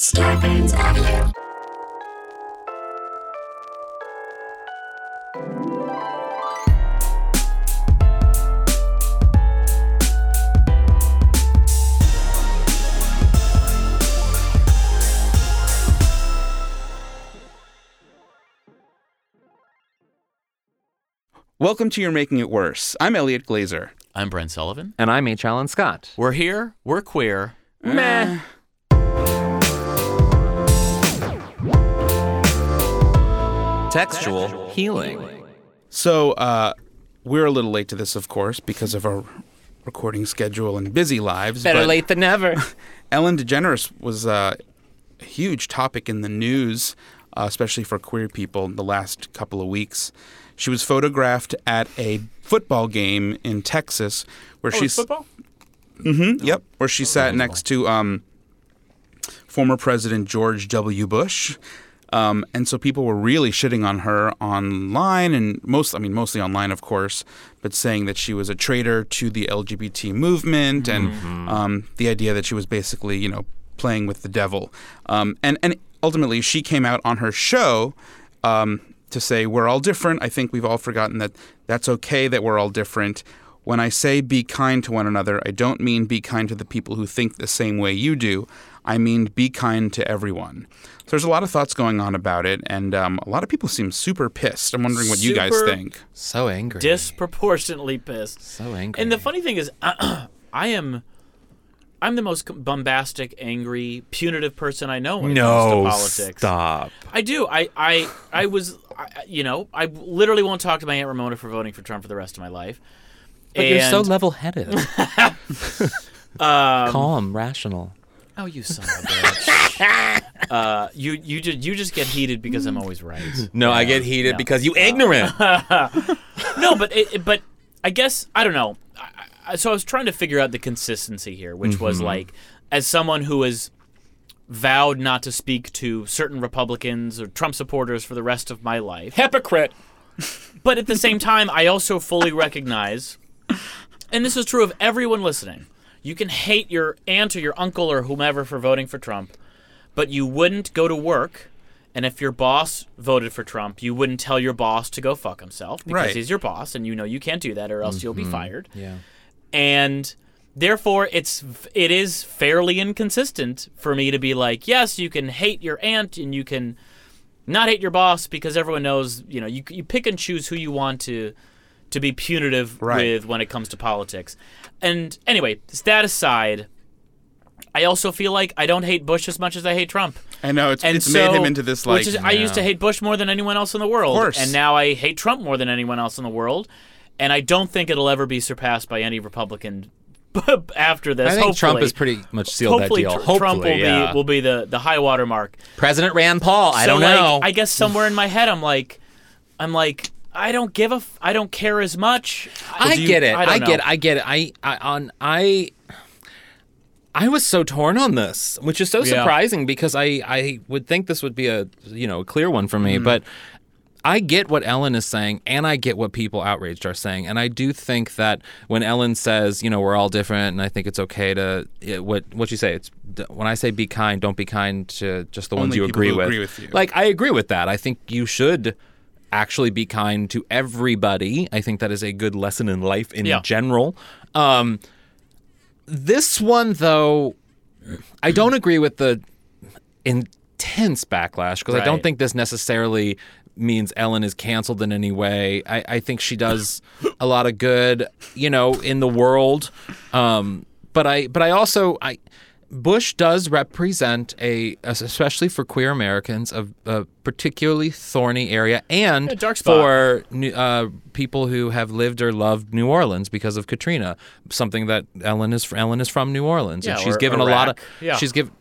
Starburns Audio. Welcome to You're Making It Worse. I'm Elliot Glazer. I'm Brent Sullivan. And I'm H. Allen Scott. We're here. We're queer. Uh, Meh. Textual healing. So, uh, we're a little late to this, of course, because of our recording schedule and busy lives. Better but late than never. Ellen DeGeneres was uh, a huge topic in the news, uh, especially for queer people, the last couple of weeks. She was photographed at a football game in Texas where she's football? Mm-hmm, yep, where she sat next to um, former President George W. Bush. Um, and so people were really shitting on her online and most, I mean, mostly online, of course, but saying that she was a traitor to the LGBT movement and um, the idea that she was basically, you know, playing with the devil. Um, and, and ultimately, she came out on her show um, to say, We're all different. I think we've all forgotten that that's okay that we're all different. When I say be kind to one another, I don't mean be kind to the people who think the same way you do. I mean be kind to everyone. So there's a lot of thoughts going on about it, and um, a lot of people seem super pissed. I'm wondering what you guys Super- think. So angry. Disproportionately pissed. so angry. And the funny thing is, I am. I'm the most bombastic, angry, punitive person I know when it no, comes to politics. stop. I do. I, I, I was, I, you know, I literally won't talk to my aunt Ramona for voting for Trump for the rest of my life. But you're so And, level-headed, um, calm, rational. Oh, you son of a bitch! uh, you, you just, you just get heated because I'm always right. No, I get heated no. because you ignorant. no, but it, it- but I guess I don't know. I, I, so I was trying to figure out the consistency here, which was like, as someone who has vowed not to speak to certain Republicans or Trump supporters for the rest of my life, Hypocrite. but at the same time, I also fully recognize, and this is true of everyone listening. You can hate your aunt or your uncle or whomever for voting for Trump, but you wouldn't go to work. And if your boss voted for Trump, you wouldn't tell your boss to go fuck himself because Right. he's your boss, and you know you can't do that, or else you'll be mm-hmm. fired. Yeah. And therefore, it's it is fairly inconsistent for me to be like, yes, you can hate your aunt and you can not hate your boss because everyone knows, you know, you you pick and choose who you want to to be punitive Right. with when it comes to politics. And anyway, that aside, I also feel like I don't hate Bush as much as I hate Trump. I know it's, And it's so, made him into this like which is I used to hate Bush more than anyone else in the world, course. and now I hate Trump more than anyone else in the world. And I don't think it'll ever be surpassed by any Republican after this. I think Trump is pretty much sealed Hopefully, that deal. Tr- Hopefully, Trump will yeah. be will be the the high water mark. President Rand Paul. I So, don't like, know. I guess somewhere in my head, I'm like, I'm like, I don't give a, f- I don't care as much. I you- get it. I I, don't get. know. I get it. I, I on I. I was so torn on this, which is so Yeah. surprising because I, I would think this would be a you know a clear one for Mm-hmm. me, but I get what Ellen is saying, and I get what people outraged are saying, and I do think that when Ellen says, you know, we're all different, and I think it's okay to it, what what you say. It's when I say be kind, don't be kind to just the ones you agree who with. agree with you. Like I agree with that. I think you should actually be kind to everybody. I think that is a good lesson in life in Yeah. general. Um, this one, though, I don't agree with the intense backlash because I don't think this necessarily means Ellen is canceled in any way. I, I think she does a lot of good, you know, in the world. Um, but I, but I also, I, Bush does represent a, especially for queer Americans, a, a particularly thorny area, and Yeah, dark spot. for uh, people who have lived or loved New Orleans because of Katrina. Something that Ellen is Ellen is from New Orleans, and she's or given a lot of Yeah. she's given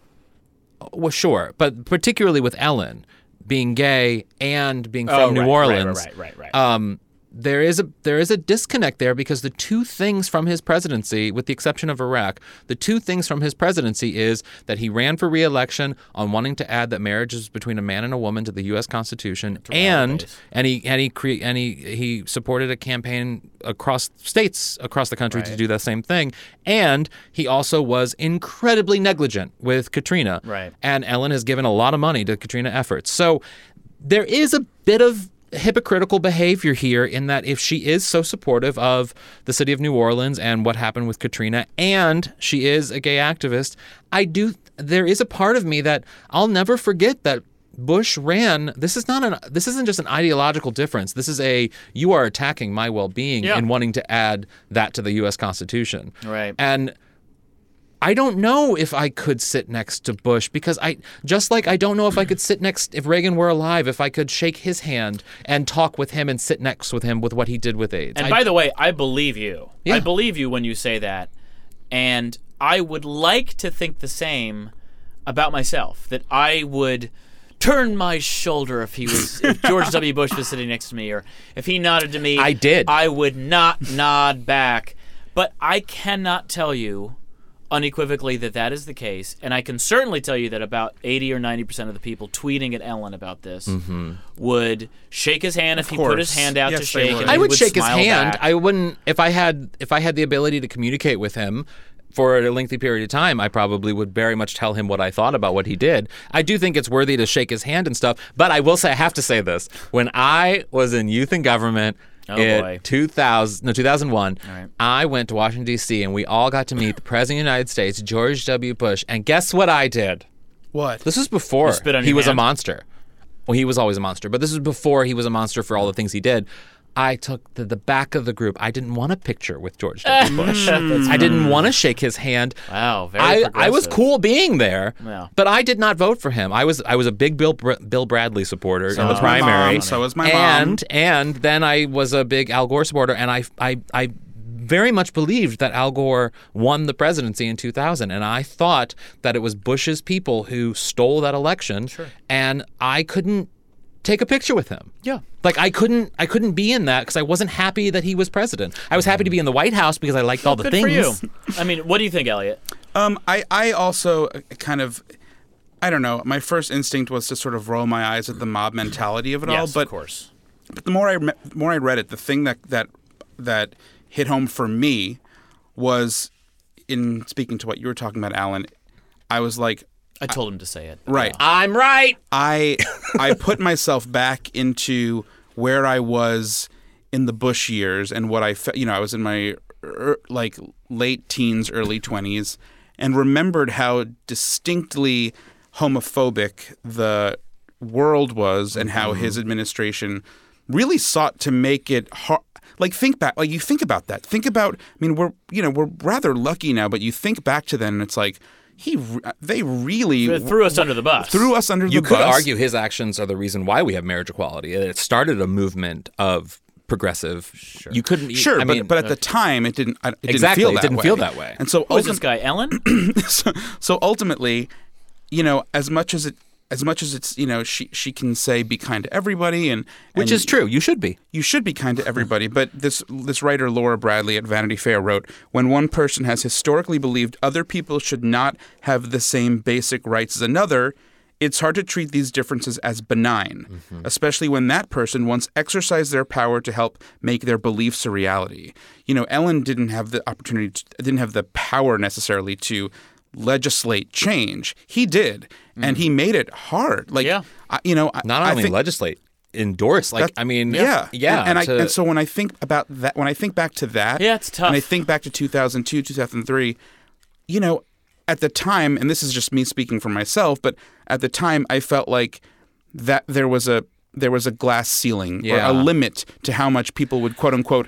well, sure, but particularly with Ellen being gay and being from Oh, New right, right, Orleans, right, right, right, right. um, there is a there is a disconnect there because the two things from his presidency, with the exception of Iraq, the two things from his presidency is that he ran for re-election on wanting to add that marriage is between a man and a woman to the U.S. Constitution, and and he and he cre- and he he supported a campaign across states across the country to do that same thing, and he also was incredibly negligent with Katrina, Right. And Ellen has given a lot of money to Katrina efforts, so there is a bit of hypocritical behavior here in that if she is so supportive of the city of New Orleans and what happened with Katrina and she is a gay activist, I do there is a part of me that I'll never forget that Bush ran this is not an this isn't just an ideological difference. This is a you are attacking my well-being Yeah. in wanting to add that to the US Constitution. Right. And I don't know if I could sit next to Bush because I just like I don't know if I could sit next if Reagan were alive if I could shake his hand and talk with him and sit next with him with what he did with AIDS. And I- by the way, I believe you. Yeah. I believe you when you say that. And I would like to think the same about myself that I would turn my shoulder if he was if George W. Bush was sitting next to me or if he nodded to me. I did. I would not nod back. But I cannot tell you unequivocally that that is the case, and I can certainly tell you that about eighty or ninety percent of the people tweeting at Ellen about this Mm-hmm. would shake his hand if he put his hand out to Yes, they shake. would. and I he would shake his hand. back. I wouldn't if I had if I had the ability to communicate with him for a lengthy period of time, I probably would very much tell him what I thought about what he did. I do think it's worthy to shake his hand and stuff, but I will say I have to say this. When I was in youth and government Oh, in boy. 2000 no 2001, right. I went to Washington D.C. and we all got to meet the president of the United States, George W. Bush, and guess what I did? What? This was before spit on he your was a monster. Well, he was always a monster, but this was before he was a monster for all the things he did. I took the, the back of the group. I didn't want a picture with George W. Mm. Bush. I didn't want to shake his hand. Wow, very I, I was cool being there, Yeah. but I did not vote for him. I was I was a big Bill Br- Bill Bradley supporter in the primary. mom, so was my mom. and and then I was a big Al Gore supporter, and I I I very much believed that Al Gore won the presidency in 2000, and I thought that it was Bush's people who stole that election, Sure. and I couldn't take a picture with him. Yeah. Like I couldn't I couldn't be in that because I wasn't happy that he was president. I was happy to be in the White House because I liked all the Good things. for you. I mean, what do you think, Elliot? Um, I, I also uh, kind of, I don't know. My first instinct was to sort of roll my eyes at the mob mentality of it all. yes, But of course. but the more I the more I read it, the thing that that that hit home for me was in speaking to what you were talking about, Allen. I was like, I told him to say it. right. I'm right. I I put myself back into where I was in the Bush years and what I felt. you know I was in my er, like late teens, early twenties, and remembered how distinctly homophobic the world was and how his administration really sought to make it hard. Like think back, like you think about that. Think about. I mean, we're you know we're rather lucky now, but you think back to then, and it's like he uh, they really They threw us under the bus. threw us under You the bus. You could argue his actions are the reason why we have marriage equality. It started a movement of progressive. Sure. You couldn't. Sure, I but mean, but at the uh, time it didn't. Uh, it didn't Exactly, feel it that didn't way. feel that way. And so, Who is this guy, Ellen? so, so ultimately, you know, as much as it, as much as it's, you know, she she can say be kind to everybody, and which and is true. You should be. you should be kind to everybody. But this this writer Laura Bradley at Vanity Fair wrote, when one person has historically believed other people should not have the same basic rights as another. It's hard to treat these differences as benign, mm-hmm. especially when that person once exercised their power to help make their beliefs a reality. You know, Ellen didn't have the opportunity, to, didn't have the power necessarily to legislate change. He did, and he made it hard. Like, Yeah. I, you know, I- Not I only think, legislate, endorse. Like I mean, yeah, yeah. And, and, to- I, and so when I think about that, when I think back to that, Yeah, it's tough. And I think back to 2002, 2003, you know, at the time, and this is just me speaking for myself, but at the time, I felt like that there was a there was a glass ceiling Yeah. or a limit to how much people would quote unquote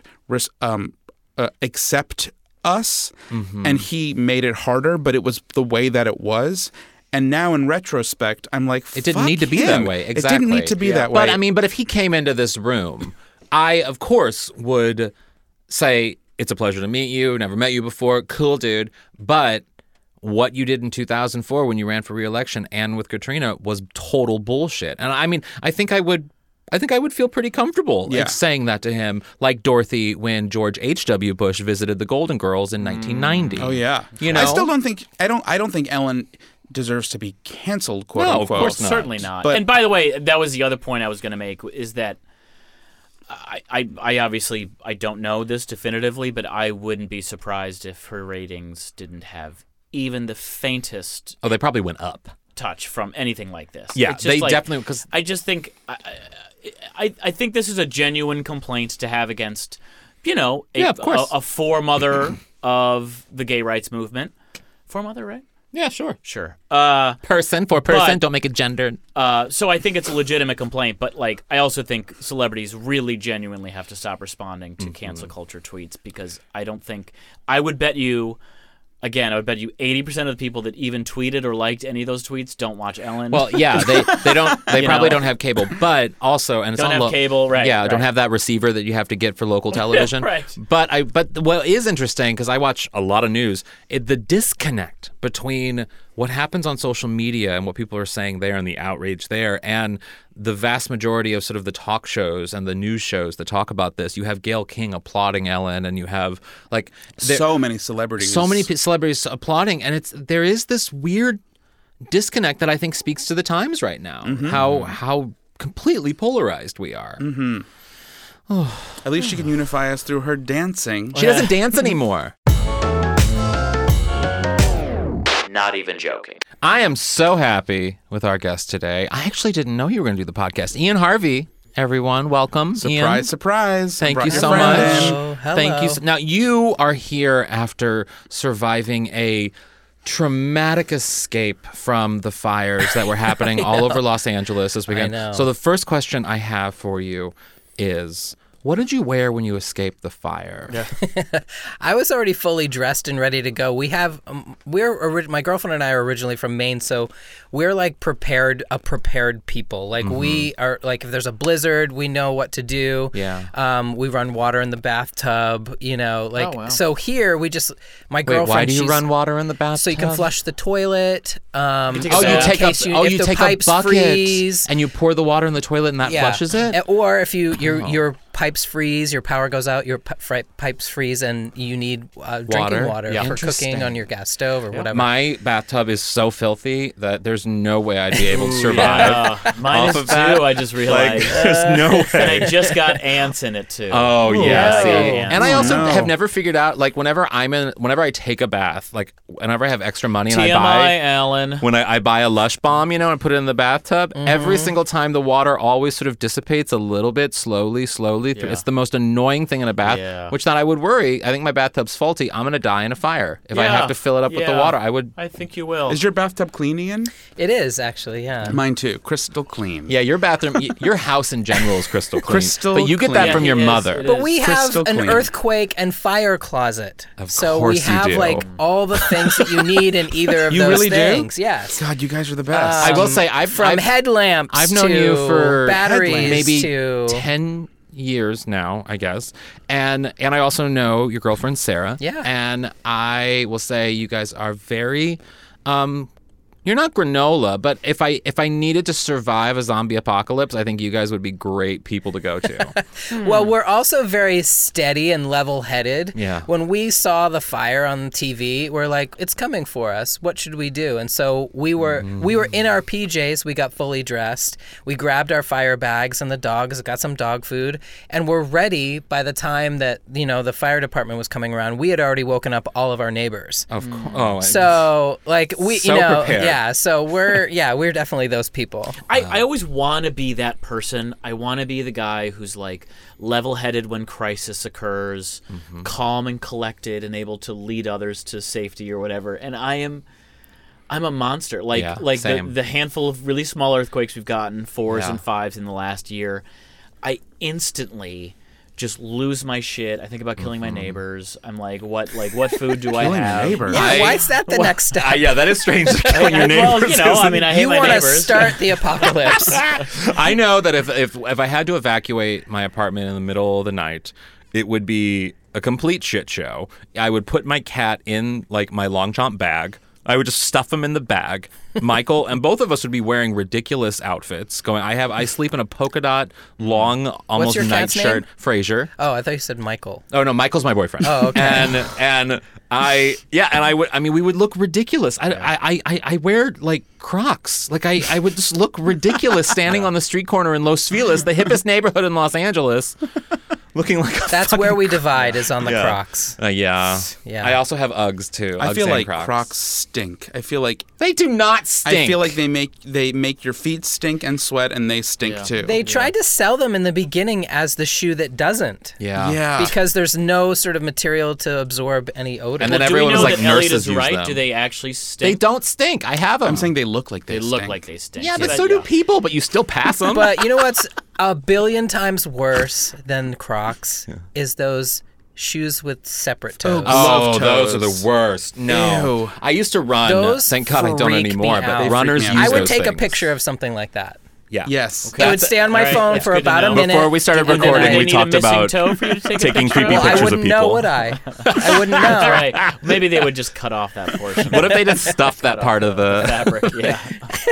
um, uh, accept us, Mm-hmm. and he made it harder, but it was the way that it was. And now, in retrospect, I'm like, It didn't "Fuck need to be that him." way. It didn't need to be that way. But I mean, but if he came into this room, I of course would say it's a pleasure to meet you. Never met you before. Cool, dude. But what you did in 2004 when you ran for re-election and with Katrina was total bullshit. And I mean, I think I would. I think I would feel pretty comfortable like, Yeah. saying that to him, like Dorothy when George H.W. Bush visited the Golden Girls in 1990. Oh yeah. You know? I still don't think I don't I don't think Ellen deserves to be canceled, quote No, of course not. Certainly not. But- and by the way, that was the other point I was going to make is that I, I, I obviously I don't know this definitively, but I wouldn't be surprised if her ratings didn't have even the faintest Oh, they probably went up. touch from anything like this. Yeah, It's just they like- definitely because I just think I, I I think this is a genuine complaint to have against, you know, a, Yeah, of course. a, a foremother of the gay rights movement. Foremother, right? yeah, sure. Sure. Uh, Person for person, But- don't make it gendered. uh, so I think it's a legitimate complaint, but like I also think celebrities really genuinely have to stop responding to cancel culture tweets because I don't think I would bet you. Again, I would bet you eighty percent of the people that even tweeted or liked any of those tweets don't watch Ellen. Well, yeah, they they don't they probably know. don't have cable, but also and it's Don't on have lo- cable, right, Yeah, don't have that receiver that you have to get for local television. right. But I but what is interesting because I watch a lot of news, it, the disconnect between what happens on social media and what people are saying there and the outrage there and the vast majority of sort of the talk shows and the news shows that talk about this. You have Gayle King applauding Ellen, and you have like there- so many celebrities. so many celebrities applauding and it's there is this weird disconnect that i think speaks to the times right now how how completely polarized we are mm-hmm. At least she can unify us through her dancing. she doesn't dance anymore not even joking. i am so happy with our guest today i actually didn't know you were going to do the podcast ian harvey everyone welcome Surprise, Ian. surprise. Thank Brought you so much. in. Hello, Thank you. So, now you are here after surviving a traumatic escape from the fires that were happening all over Los Angeles this weekend. know. So the first question I have for you is what did you wear when you escaped the fire? Yeah. I was already fully dressed and ready to go. We have, um, we're ori- my girlfriend and I are originally from Maine, so we're like prepared, a prepared people. Like we are, like if there's a blizzard, we know what to do. Yeah. Um, we run water in the bathtub. You know, like Oh, wow. so here we just my Wait, girlfriend. why do you run water in the bathtub? So you can flush the toilet. Um, take Oh, bath. you take a you, oh you the take a bucket freeze. and you pour the water in the toilet and that flushes it. Or if you your Oh. your pipes freeze, your power goes out, your pi- fri- pipes freeze, and you need uh, drinking Water? water Yeah. for cooking on your gas stove or whatever. My bathtub is so filthy that there's no way I'd be able to survive. Yeah, mine is of that, too. I just realized. there's no way. and I just got ants in it too. Oh yeah, Yeah, see? yeah, yeah. and I also no. have never figured out like whenever I'm in, whenever I take a bath, like whenever I have extra money and TMI, I buy Alan. when I, I buy a Lush bomb, you know, and put it in the bathtub, every Mm-hmm. single time the water always sort of dissipates a little bit slowly, slowly. Through Yeah. It's the most annoying thing in a bath. Yeah. Which that I would worry. I think my bathtub's faulty. I'm gonna die in a fire if I have to fill it up with the water. I would. I think you will. Is your bathtub clean, Ian? it is actually, yeah. Mine too. Crystal clean. Yeah, your bathroom, y- your house in general is crystal clean. Crystal but you get clean. that Yeah, from it your is, mother. But is. we have Crystal an clean. earthquake and fire closet. Of so course we you have do. like all the things that you need in either of You those really do? things. Yes. God, you guys are the best. I will Um, say I've From I've, headlamps I've known to you for batteries maybe to 10 years now, I guess. And and I also know your girlfriend Sarah. Yeah. And I will say you guys are very um you're not granola, but if I if I needed to survive a zombie apocalypse, I think you guys would be great people to go to. Well, we're also very steady and level headed. Yeah. When we saw the fire on TV, we're like, it's coming for us. What should we do? And so we were we were in our PJs, we got fully dressed. We grabbed our fire bags and the dogs, got some dog food, and we're ready by the time that, you know, the fire department was coming around. We had already woken up all of our neighbors. of course. Oh, So, like we, So you know, prepared. yeah. Yeah, so we're, yeah, we're definitely those people. I, I always want to be that person. I want to be the guy who's like level headed when crisis occurs, Mm-hmm. calm and collected, and able to lead others to safety or whatever. And I am. I'm a monster. Like Yeah, like the, the handful of really small earthquakes we've gotten, fours Yeah. and fives in the last year, I instantly just lose my shit. I think about killing Mm-hmm. my neighbors. I'm like, what like what food do I Killing your have? neighbors. Yeah, I- why is that the next step? Ah, yeah, that is strange. Killing your neighbors. well, you know, I isn't- mean, I hate you my want to neighbors. start the apocalypse. I know that if, if if I had to evacuate my apartment in the middle of the night, it would be a complete shit show. I would put my cat in like my Longchamp bag I would just stuff them in the bag. Michael and both of us would be wearing ridiculous outfits. Going, I have, I sleep in a polka dot long, almost your cat's nightshirt. name? Fraser. Oh, I thought you said Michael. Oh no, Michael's my boyfriend. Oh, okay. And and I yeah, and I would I mean we would look ridiculous. I I, I, I wear like Crocs. Like I, I would just look ridiculous standing on the street corner in Los Feliz, the hippest neighborhood in Los Angeles, looking like a That's where we divide is on the Yeah. Crocs. uh, yeah. Yeah. I also have Uggs too. I Uggs feel and like Crocs. Crocs. stink. I feel like They do not stink. I feel like they make they make your feet stink and sweat, and they stink Yeah. too. They tried to sell them in the beginning as the shoe that doesn't. yeah. yeah. Because there's no sort of material to absorb any odor. And then Well, do we everyone know was like, that Elliot nurses is use right? them. Do they actually stink? They stink? don't stink. I have them. I'm saying they look like they, stink. They look stink. like they stink. yeah, but That- so do people. But you still pass them. but you know what's a billion times worse than Crocs is those shoes with separate oh, toes. I Oh, love those are the worst. No, Ew. I used to run. Those Thank God I don't anymore. But runners me out. use I would those take a picture of something like that. Yeah. Yes. It would stay on my All right, phone that's for good about a minute. Before we started and then recording, I- we they need a talked missing about toe for you to take a taking picture creepy of? Well, I pictures of wouldn't know, people. would I? I wouldn't know. That's right. Maybe they would just cut off that portion. What if they just stuffed that part of the? fabric? Yeah.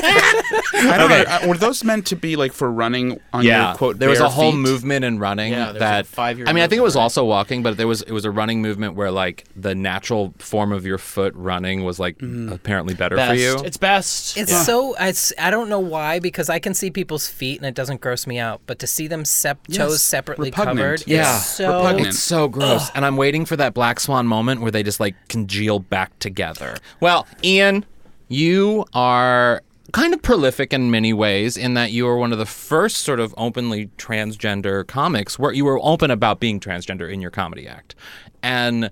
I don't know. Uh, Were those meant to be like for running on Yeah, your quote? there was a whole feet? movement in running Yeah, there was a that five-year I mean, I think it was also walking, but there was it was a running movement where like the natural form of your foot running was like apparently better Best. for you. It's best. It's Yeah. so I don't know why because I can see people's feet and it doesn't gross me out, but to see them sep- toes separately repugnant. covered, Yeah, it's so repugnant. It's so gross. And I'm waiting for that black swan moment where they just like congeal back together. Well, Ian, you are kind of prolific in many ways in that you are one of the first sort of openly transgender comics where you were open about being transgender in your comedy act. And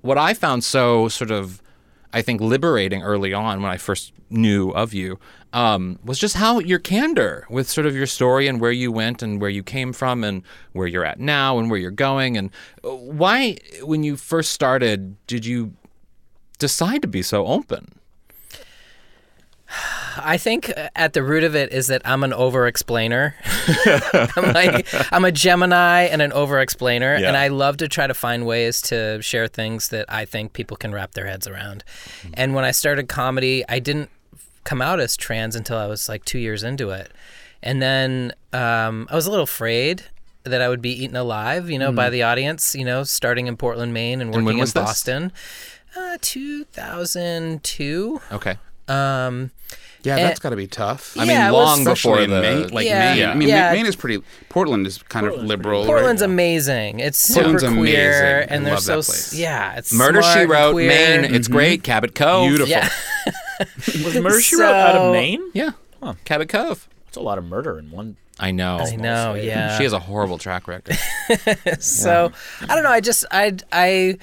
what I found so sort of I think liberating early on when I first knew of you um, was just how your candor with sort of your story and where you went and where you came from and where you're at now and where you're going and uh, why when you first started did you decide to be so open? I think uh, at the root of it is that I'm an over-explainer. I'm like I'm a Gemini and an over-explainer, Yeah. and I love to try to find ways to share things that I think people can wrap their heads around. And when I started comedy, I didn't come out as trans until I was like two years into it, and then um, I was a little afraid that I would be eaten alive, you know, by the audience. You know, starting in Portland, Maine, and working in this? Boston. Uh, 2002. Okay. Um, Yeah, Eh, that's got to be tough. I Yeah, mean it long before in the Maine, like Yeah, Maine. I mean, yeah. Maine is pretty. Portland is kind of liberal. Portland's right? amazing. It's super Portland's queer, amazing. I and they're love so that s- place. yeah. It's Murder smart She Wrote, queer. Maine. It's great. Cabot Cove. Beautiful. Yeah, Was Murder She Wrote out of Maine? Yeah. Cabot Cove. That's a lot of murder in one. I know. I know. state. Yeah. She has a horrible track record. so I don't know. I just I I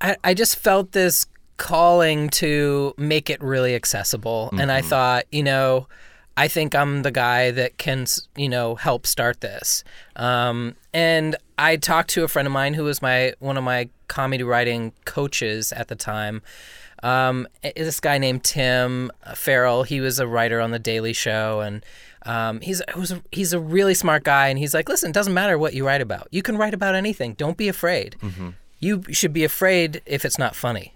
I, I just felt this calling to make it really accessible, and I thought, you know. I think I'm the guy that can, you know, help start this. Um, and I talked to a friend of mine who was my one of my comedy writing coaches at the time. Um, this guy named Tim Farrell. He was a writer on the Daily Show, and um, he's he's a really smart guy. And he's like, listen, it doesn't matter what you write about. You can write about anything. Don't be afraid. You should be afraid if it's not funny.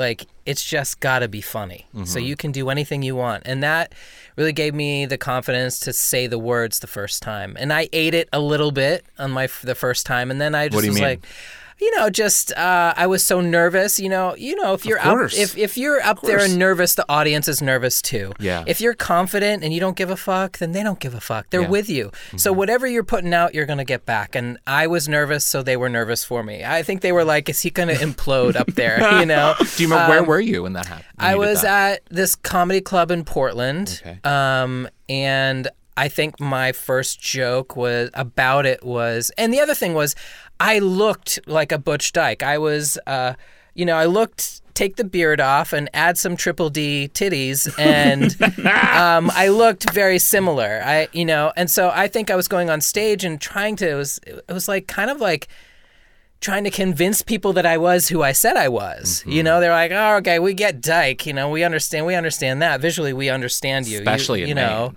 Like it's just got to be funny. So you can do anything you want. And that really gave me the confidence to say the words the first time. And I ate it a little bit on my f- the first time and then I just was mean? like you know, just uh, I was so nervous. You know, you know, if you're up, if if you're up there and nervous, the audience is nervous too. Yeah. If you're confident and you don't give a fuck, then they don't give a fuck. They're Yeah. with you. So whatever you're putting out, you're gonna get back. And I was nervous, so they were nervous for me. I think they were like, "Is he gonna implode up there?" You know. Do you remember where were you when that happened? when I was at this comedy club in Portland, Okay. um, and I think my first joke was about it was, and the other thing was, I looked like a Butch Dyke. I was, uh, you know, I looked. Take the beard off and add some triple D titties, and um, I looked very similar. I, you know, and so I think I was going on stage and trying to. It was, it was like kind of like trying to convince people that I was who I said I was. Mm-hmm. You know, they're like, "Oh, okay, we get Dyke. You know, we understand. We understand that visually. We understand you. You- Especially you, in know."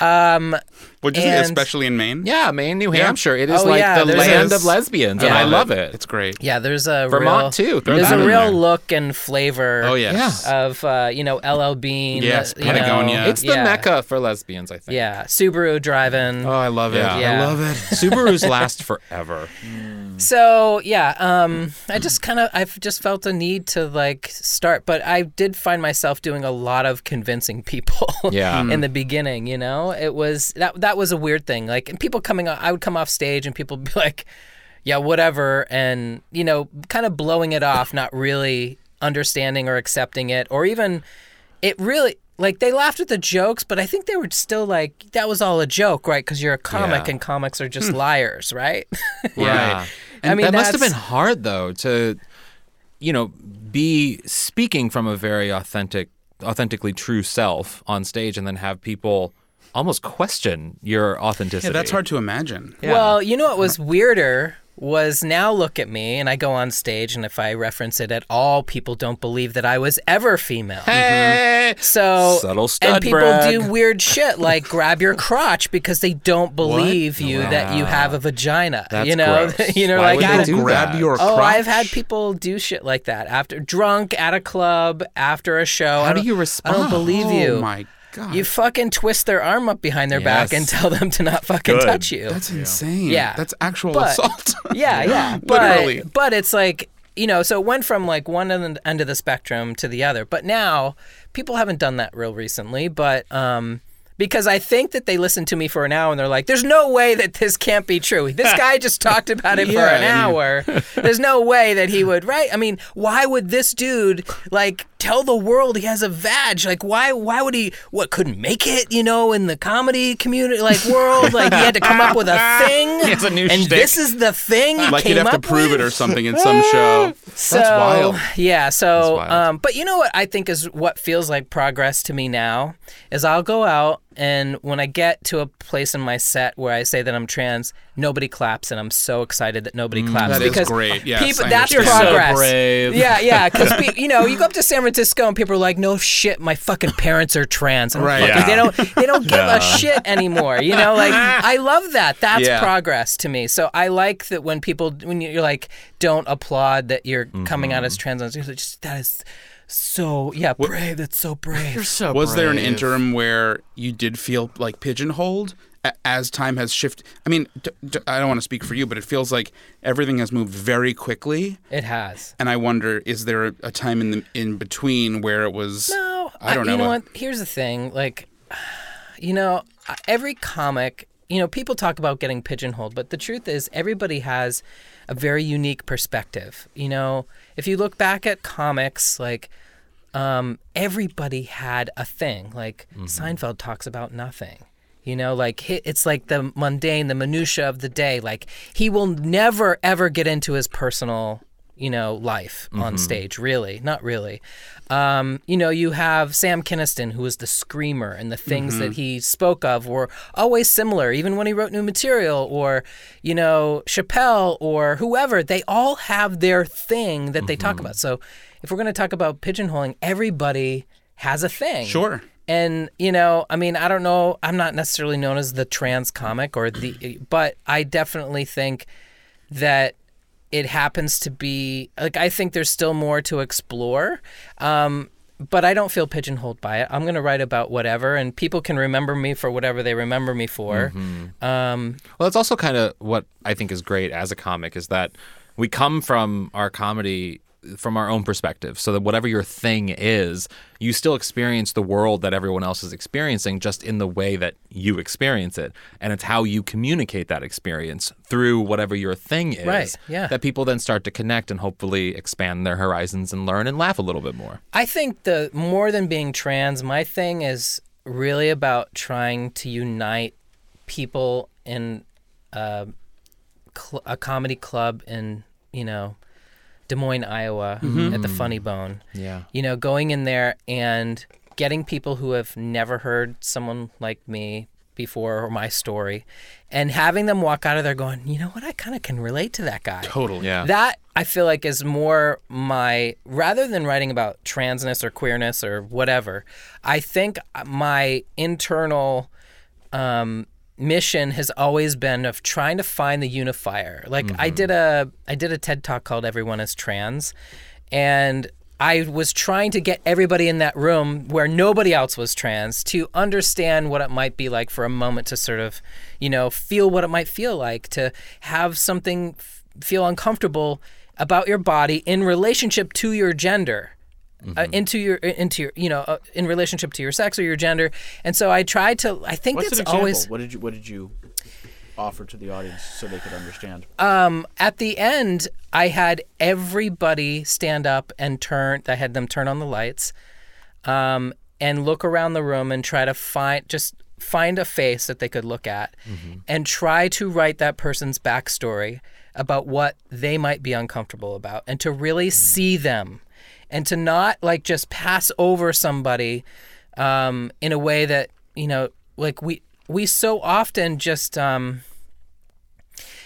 Um, Would you say And- especially in Maine? Yeah, Maine, New Hampshire. It is Oh, like yeah, the there's land a- of lesbians, and I love it. It's great. Yeah, there's a Vermont, real, too. Throw There's that a in real there. look and flavor. Oh yes. Of uh, you know LL Bean. Yes, you know, Patagonia. It's the yeah. mecca for lesbians, I think. Yeah, Subaru driving. Oh, I love it. Yeah. I Yeah. love it. Subarus last forever. So yeah, um, I just kind of I've just felt a need to like start, but I did find myself doing a lot of convincing people. Yeah. in the beginning, you know, it was that that was a weird thing. Like, and people coming, on, I would come off stage and people would be like, "Yeah, whatever," and you know, kind of blowing it off, not really understanding or accepting it, or even it really. Like they laughed at the jokes, but I think they were still like that was all a joke, right? Because you're a comic Yeah. and comics are just hmm. liars, right? Yeah. I mean, that must have been hard though to, you know, be speaking from a very authentic, authentically true self on stage, and then have people almost question your authenticity. Yeah, that's hard to imagine. Yeah. Well, you know what was weirder was now look at me and I go on stage and if I reference it at all, people don't believe that I was ever female. Hey, mm-hmm. So Subtle stud and people brag. do weird shit like grab your crotch because they don't believe you that you have a vagina. That's you know, gross. you know, Why like would I- they do grab that? your Oh, crotch. I've had people do shit like that after drunk at a club after a show. How do you respond? I don't believe Oh you. my god. You fucking twist their arm up behind their back and tell them to not fucking Good. touch you. That's insane. Yeah. That's actual But- assault. Yeah, yeah. But, Literally. But it's like, you know, so it went from like one end end of the spectrum to the other. But now people haven't done that real recently, but um because I think that they listen to me for an hour and they're like, there's no way that this can't be true. This guy just talked about it for an hour. There's no way that he would, right? I mean, why would this dude like tell the world he has a vag? Like, why? Why would he? What couldn't make it? You know, in the comedy community, like world, like he had to come up with a thing. He has a new and shtick. this is the thing. He like came you'd have to up prove with? it or something in some show. So, wild. Yeah. So, wild. um, but you know what I think is what feels like progress to me now is I'll go out and when I get to a place in my set where I say that I'm trans, nobody claps, and I'm so excited that nobody claps that is because great. Yes, people, that's. You're so progress. brave. Yeah, yeah. Because you know, you go up to San Francisco and people are like, "No shit, my fucking parents are trans." I'm Right. fucking- Yeah. They don't. They don't give a shit anymore. You know, like I love that. That's Yeah. progress to me. So I like that when people when you're like, don't applaud that you're coming out as Mm-hmm. trans. Just that is so yeah, brave. That's so brave. You're so Was there an interim where you did feel like pigeonholed a- as time has shifted? I mean, d- d- I don't want to speak for you, but it feels like everything has moved very quickly. It has. And I wonder, is there a, a time in the in between where it was? No, I don't know. You know what? Here's the thing. Like, you know, every comic, you know, people talk about getting pigeonholed, but the truth is, everybody has a very unique perspective. You know, if you look back at comics, like, um, everybody had a thing. Like Seinfeld talks about nothing. You know, like it's like the mundane, the minutia of the day. Like he will never ever get into his personal, you know, life on mm-hmm. stage. Really, not really. Um, you know, you have Sam Kinison, who was the screamer, and the things that mm-hmm. he spoke of were always similar, even when he wrote new material, or you know, Chappelle or whoever. They all have their thing that they talk mm-hmm. about. So, if we're going to talk about pigeonholing, everybody has a thing. Sure. And you know, I mean, I don't know. I'm not necessarily known as the trans comic or the, but I definitely think that it happens to be like I think there's still more to explore. Um, but I don't feel pigeonholed by it. I'm going to write about whatever, and people can remember me for whatever they remember me for. Um, Well, it's also kind of what I think is great as a comic is that we come from our comedy from our own perspective. So that whatever your thing is, you still experience the world that everyone else is experiencing just in the way that you experience it. And it's how you communicate that experience through whatever your thing is. Right, yeah. That people then start to connect and hopefully expand their horizons and learn and laugh a little bit more. I think the more than being trans, my thing is really about trying to unite people in a, cl- a comedy club in you know Des Moines, Iowa, at the Funny Bone. Yeah. You know, going in there and getting people who have never heard someone like me before or my story, and having them walk out of there going, you know what, I kind of can relate to that guy. Totally. Yeah. That I feel like is more my rather than writing about transness or queerness or whatever. I think my internal um, mission has always been of trying to find the unifier. Like I mm-hmm. did a I did a TED talk called Everyone is Trans and I was trying to get everybody in that room where nobody else was trans to understand what it might be like for a moment to sort of, you know, feel what it might feel like to have something f- feel uncomfortable about your body in relationship to your gender. Uh, into your into your you know uh, in relationship to your sex or your gender and so i tried to i think What's it's always What did you What did you offer to the audience so they could understand? um, at the end, I had everybody stand up and turn. I had them turn on the lights, um, and look around the room and try to find just find a face that they could look at, and try to write that person's backstory about what they might be uncomfortable about, and to really see them, and to not like just pass over somebody um, in a way that you know, like we we so often just. Um,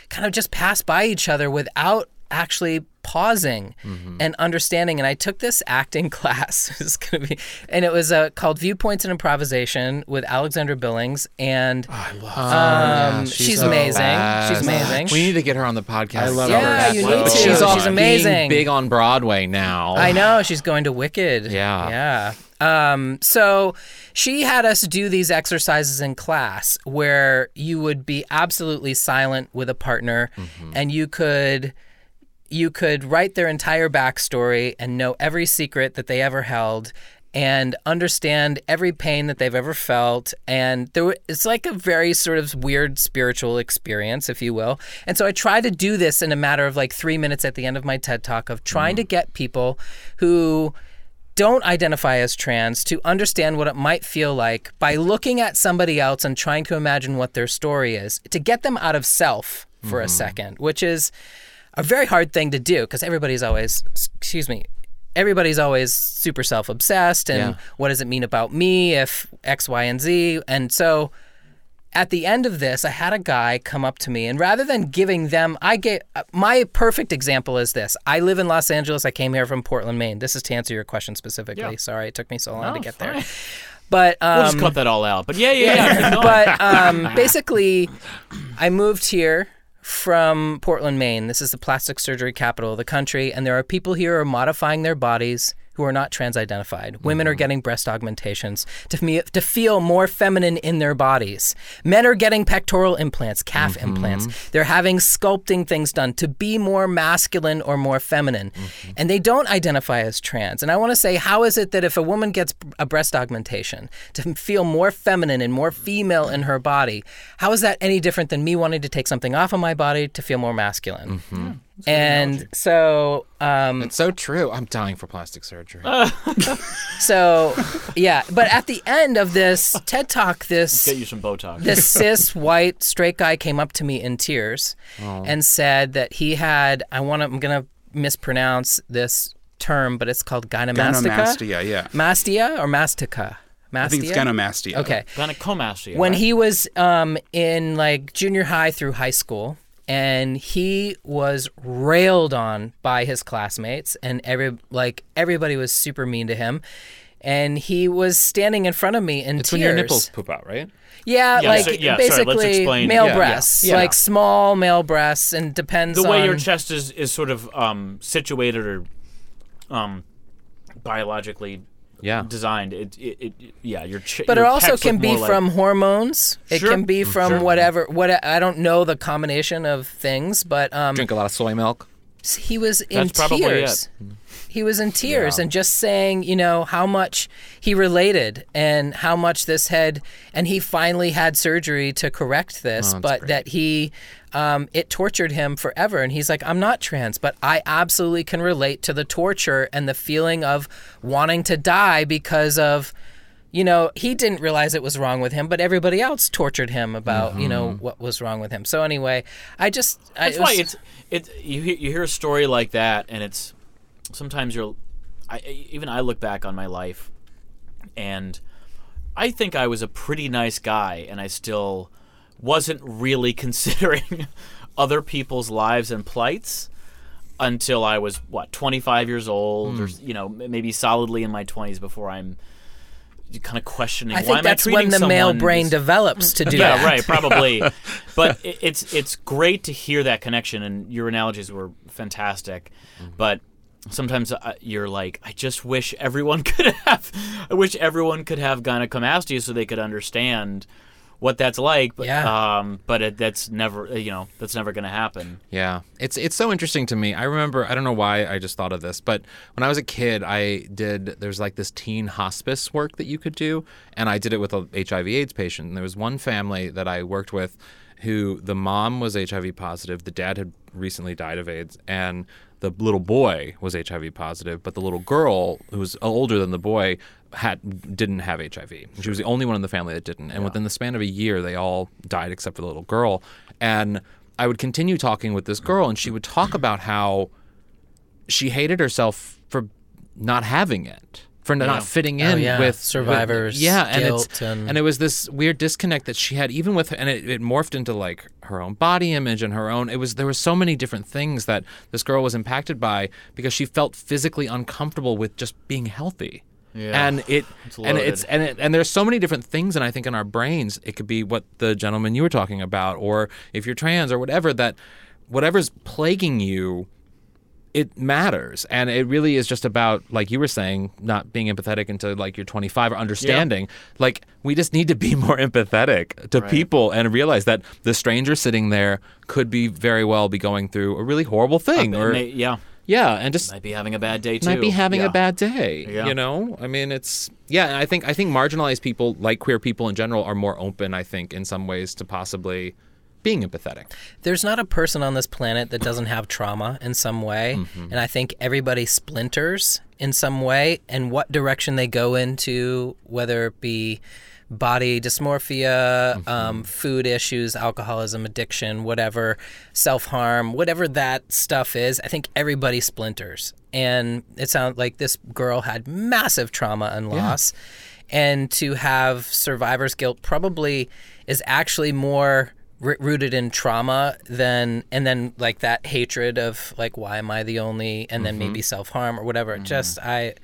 kind of just pass by each other without actually pausing and understanding. And I took this acting class. it's gonna be, and it was uh, called Viewpoints and Improvisation with Alexandra Billings, and um, she's, so amazing. bad. She's amazing. We need to get her on the podcast. I love yeah, her. you need to. She's She's, amazing. Being big on Broadway now. I know she's going to Wicked. Yeah. Yeah. Um, so she had us do these exercises in class where you would be absolutely silent with a partner and you could you could write their entire backstory and know every secret that they ever held and understand every pain that they've ever felt. And there it's like a very sort of weird spiritual experience if you will. And so i try to do this in a matter of like three minutes at the end of my ted talk of trying to mm. get people who don't identify as trans to understand what it might feel like by looking at somebody else and trying to imagine what their story is to get them out of self for a mm-hmm. second which is a very hard thing to do because everybody's always excuse me everybody's always super self-obsessed and Yeah. what does it mean about me if x y and z and so at the end of this, I had a guy come up to me, and rather than giving them, I get my perfect example is this. I live in Los Angeles. I came here from Portland, Maine. This is to answer your question specifically. Yeah. Sorry, it took me so long No, to get there. But um, We'll just cut that all out. But yeah, yeah, yeah. but um, basically, I moved here from Portland, Maine. This is the plastic surgery capital of the country, and there are people here who are modifying their bodies who are not trans-identified. Mm-hmm. Women are getting breast augmentations to me to feel more feminine in their bodies. Men are getting pectoral implants, calf mm-hmm. implants. They're having sculpting things done to be more masculine or more feminine, mm-hmm. and they don't identify as trans. And I want to say, how is it that if a woman gets a breast augmentation to feel more feminine and more female in her body, how is that any different than me wanting to take something off of my body to feel more masculine? And so, um, It's so true. I'm dying for plastic surgery. so yeah. But at the end of this TED talk, this Get you some Botox. this cis white straight guy came up to me in tears and said that he had I want to I'm gonna mispronounce this term, but it's called gynemastica. Gynemastia, yeah. Mastia or mastica? Mastia? I think it's gynemastia. Okay. Gynecomastia. When right? he was um, in like junior high through high school, and he was railed on by his classmates, and every like everybody was super mean to him. And he was standing in front of me in it's tears. when your nipples poop out, right? Yeah, Yeah, like so- yeah, sorry, let's basically explain- male yeah, yeah, breasts, yeah. like small male breasts, and depends the way on your chest is, is sort of um, situated or um, biologically Yeah. designed. It, it, it yeah, your ch- but it also can be like- from hormones. It Sure, can be from sure. whatever. What I don't know the combination of things, but um, Drink a lot of soy milk. he was in That's probably tears. He was in tears and just saying, you know, how much he related and how much this had, and he finally had surgery to correct this, but that he, um, it tortured him forever. And he's like, I'm not trans, but I absolutely can relate to the torture and the feeling of wanting to die because of, you know, he didn't realize it was wrong with him, but everybody else tortured him about, you know, what was wrong with him. So anyway, I just, I, That's it why was- it's it. You hear, you hear a story like that, and it's sometimes you're. I even I look back on my life, and I think I was a pretty nice guy, and I still wasn't really considering other people's lives and plights until I was what 25 years old, or you know maybe solidly in my 20s before I'm kind of questioning I why think am I that's treating when the male brain this- develops to do yeah, that. right, probably. but it, it's it's great to hear that connection, and your analogies were fantastic. But sometimes uh, you're like, I just wish everyone could have. I wish everyone could have gynecomastia so they could understand what that's like. But, Yeah. Um, but it, that's never, you know, that's never going to happen. Yeah, it's it's so interesting to me. I remember I don't know why I just thought of this, but when I was a kid, I did there's like this teen hospice work that you could do, and I did it with a HIV/AIDS patient. And there was one family that I worked with, who the mom was HIV positive, the dad had recently died of AIDS, and the little boy was HIV positive, but the little girl who was older than the boy had didn't have HIV. She was the only one in the family that didn't. And within the span of a year, they all died except for the little girl. And I would continue talking with this girl, and she would talk about how she hated herself for not having it, for not fitting oh, in Oh, yeah. with Survivor's with- yeah, and it's and- and it was this weird disconnect that she had, even with, and it, it morphed into like her own body image and her own. It was there were so many different things that this girl was impacted by because she felt physically uncomfortable with just being healthy. Yeah. And it and it's and it, and there's so many different things and I think in our brains it could be what the gentleman you were talking about or if you're trans or whatever that whatever's plaguing you it matters and it really is just about like you were saying not being empathetic until like you're 25 or understanding like we just need to be more empathetic to people and realize that the stranger sitting there could be very well be going through a really horrible thing or may- yeah, yeah and just might be having a bad day too. might be having Yeah. a bad day. Yeah. You know, I mean, it's yeah. and I think I think marginalized people, like queer people in general, are more open. I think in some ways to possibly being empathetic. There's not a person on this planet that doesn't have trauma in some way. Mm-hmm. And I think everybody splinters in some way. And what direction they go into, whether it be body dysmorphia, Mm-hmm. um, food issues, alcoholism, addiction, whatever, self harm, whatever that stuff is, I think everybody splinters. And it sounds like this girl had massive trauma and loss. And to have survivor's guilt probably is actually more r- rooted in trauma than and then like that hatred of like why am I the only and then Mm-hmm. maybe self harm or whatever. Just I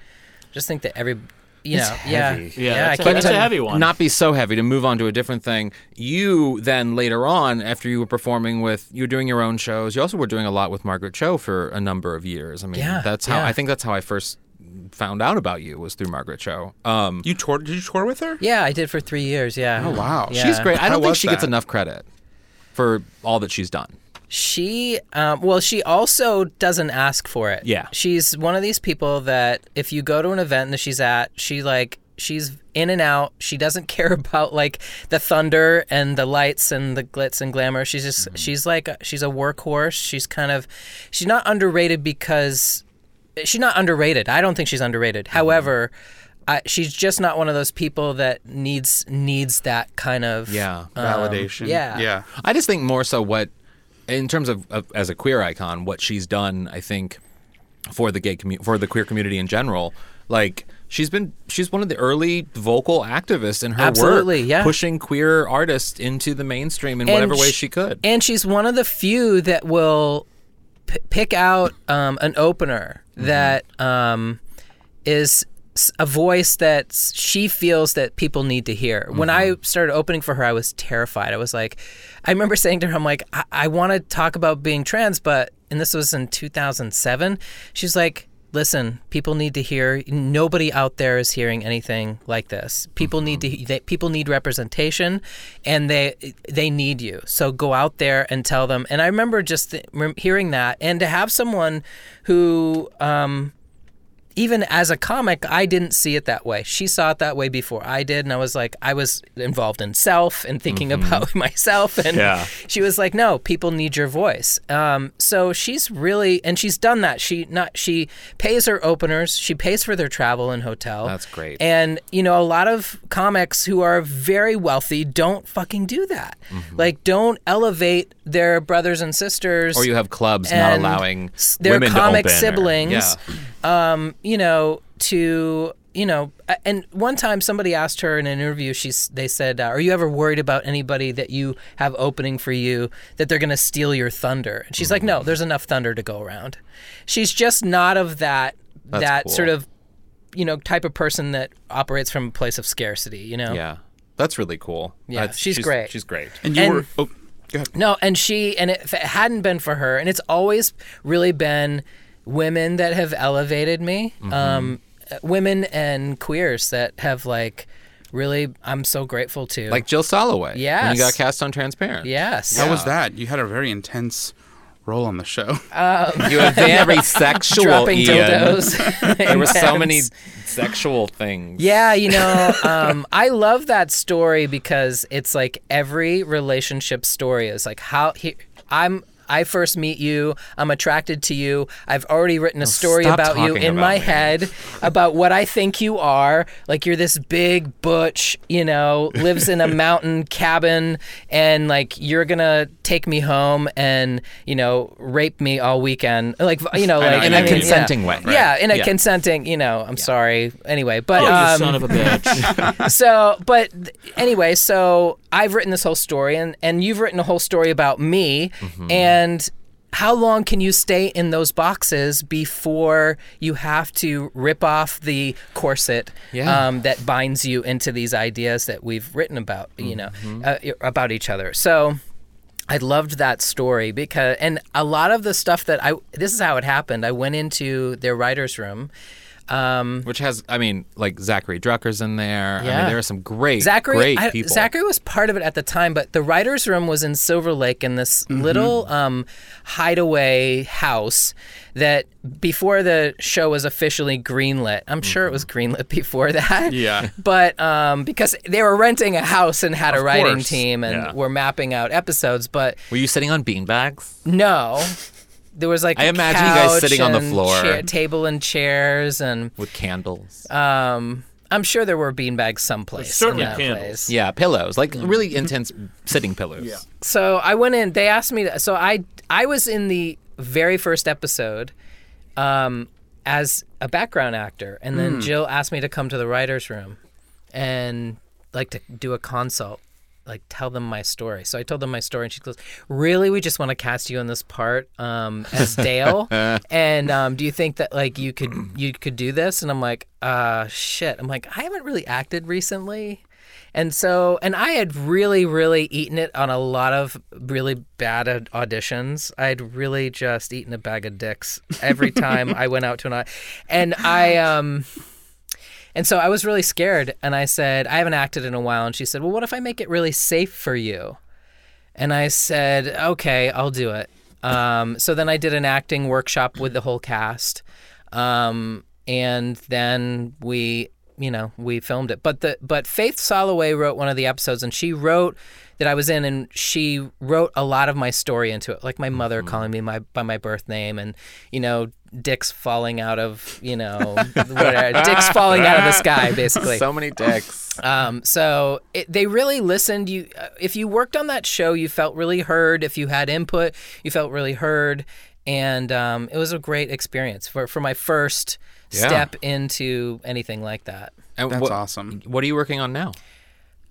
just think that every you It's know heavy. yeah Yeah, I that's a- can't that's a heavy one. Not be so heavy to move on to a different thing. You then later on, after you were performing with, you were doing your own shows. You also were doing a lot with Margaret Cho for a number of years. I mean, Yeah, that's how yeah. I think that's how I first found out about you was through Margaret Cho. Um, You toured? Did you tour with her? Yeah, I did for three years. Yeah. Oh wow. Yeah. She's great. I don't think was she gets enough credit for all that she's done. She, um, well, she also doesn't ask for it. Yeah. She's one of these people that if you go to an event that she's at, she like, she's in and out. She doesn't care about like the thunder and the lights and the glitz and glamour. She's just, she's like, she's a workhorse. She's kind of, she's not underrated because she's not underrated. I don't think she's underrated. However, I, she's just not one of those people that needs needs that kind of Yeah. um, Validation. yeah. Yeah. I just think more so what, in terms of, of as a queer icon, what she's done, I think, for the gay community, for the queer community in general, like she's been, she's one of the early vocal activists in her Absolutely, work, yeah. pushing queer artists into the mainstream in And whatever way she could. And she's one of the few that will p- pick out um, an opener Mm-hmm. that um, is s- a voice that she feels that people need to hear. When I Mm-hmm. started opening for her, I was terrified. I was like, I remember saying to her, I'm like, I, I want to talk about being trans, but, and this was in 2007, she's like, listen, people need to hear. Nobody out there is hearing anything like this. People need to. They, people need representation, and they they need you. So go out there and tell them. And I remember just th- hearing that, and to have someone who. Um, even as a comic, I didn't see it that way. She saw it that way before I did, and I was like, I was involved in self and thinking about myself, and Yeah. she was like, "No, people need your voice." Um, so she's really, and she's done that. She not she pays her openers, she pays for their travel and hotel. That's great. And you know, a lot of comics who are very wealthy don't fucking do that. Like, don't elevate their brothers and sisters or you have clubs not allowing their women comic open or- siblings, yeah. Um, you know, to you know, and one time somebody asked her in an interview, she's they said, uh, "Are you ever worried about anybody that you have opening for you that they're going to steal your thunder?" And she's like, "No, there's enough thunder to go around." She's just not of that that cool. sort of you know, type of person that operates from a place of scarcity. You know. Yeah, that's really cool. Yeah, That's- she's great. She's great. And you And- were. Oh, go ahead. No, and she and if it hadn't been for her, and it's always really been women that have elevated me, Mm-hmm. um, women and queers that have like really. I'm so grateful to. Like Jill Soloway. When Yes. you got cast on Transparent. yes, How was that? You had a very intense role on the show. You were very sexual. dropping Ian. dildos. There were so many sexual things. Yeah, you know, um, I love that story because it's like every relationship story is like how he, I'm. I first meet you. I'm attracted to you. I've already written a story stop about you in about my me. head about what I think you are. Like you're this big butch, you know, lives in a mountain cabin, and like you're gonna take me home and you know rape me all weekend. Like you know, I know, like in a mean, yeah. consenting way. Right. Yeah, in a Yeah. consenting. You know, I'm sorry. Anyway, but Oh, um, son of a bitch. so but anyway so i've written this whole story and and you've written a whole story about me Mm-hmm. and how long can you stay in those boxes before you have to rip off the corset Yeah. um, that binds you into these ideas that we've written about you know Mm-hmm. uh, about each other so I loved that story because, and a lot of the stuff that I, this is how it happened. I went into their writer's room. Um, Which has, I mean, like Zachary Drucker's in there. I Yeah. mean, there are some great, Zachary, great I- people. Zachary was part of it at the time, but the writers' room was in Silver Lake in this Mm-hmm. little um, hideaway house that before the show was officially greenlit. I'm sure it was Mm-hmm. greenlit before that. Yeah. But um, because they were renting a house and had a writing course. team and Yeah. were mapping out episodes, but Were you sitting on beanbags? no. There was like I a imagine you guys couch sitting on the and floor. chair- table and chairs, and With candles. um, I'm sure there were beanbags someplace. Certainly in that candles. place. yeah, pillows. Like Mm. really intense sitting pillows. Yeah. So I went in. They asked me. To, so I I was in the very first episode, um, as a background actor, and then Jill asked me to come to the writers' room, and like to do a consult, like tell them my story. So I told them my story, and she goes, "Really? We just want to cast you in this part um, as Dale, and um, do you think that like you could you could do this?" And I'm like, "Uh, shit." I'm like, I haven't really acted recently. And so, and I had really, really eaten it on a lot of really bad aud- auditions. I'd really just eaten a bag of dicks every time I went out to an audition. And I, um, and so I was really scared. And I said, I haven't acted in a while. And she said, Well, what if I make it really safe for you? And I said, Okay, I'll do it. Um, so then I did an acting workshop with the whole cast. Um, and then we, you know, we filmed it. But the but Faith Soloway wrote one of the episodes, and she wrote that I was in, and she wrote a lot of my story into it, like my mother calling me my by my birth name, and you know, dicks falling out of, you know, whatever, dicks falling out of the sky, basically. So many dicks. Um, so it, they really listened. You, uh, if you worked on that show, you felt really heard. If you had input, you felt really heard, and um, it was a great experience for for my first Yeah. step into anything like that. And That's what, awesome. What are you working on now?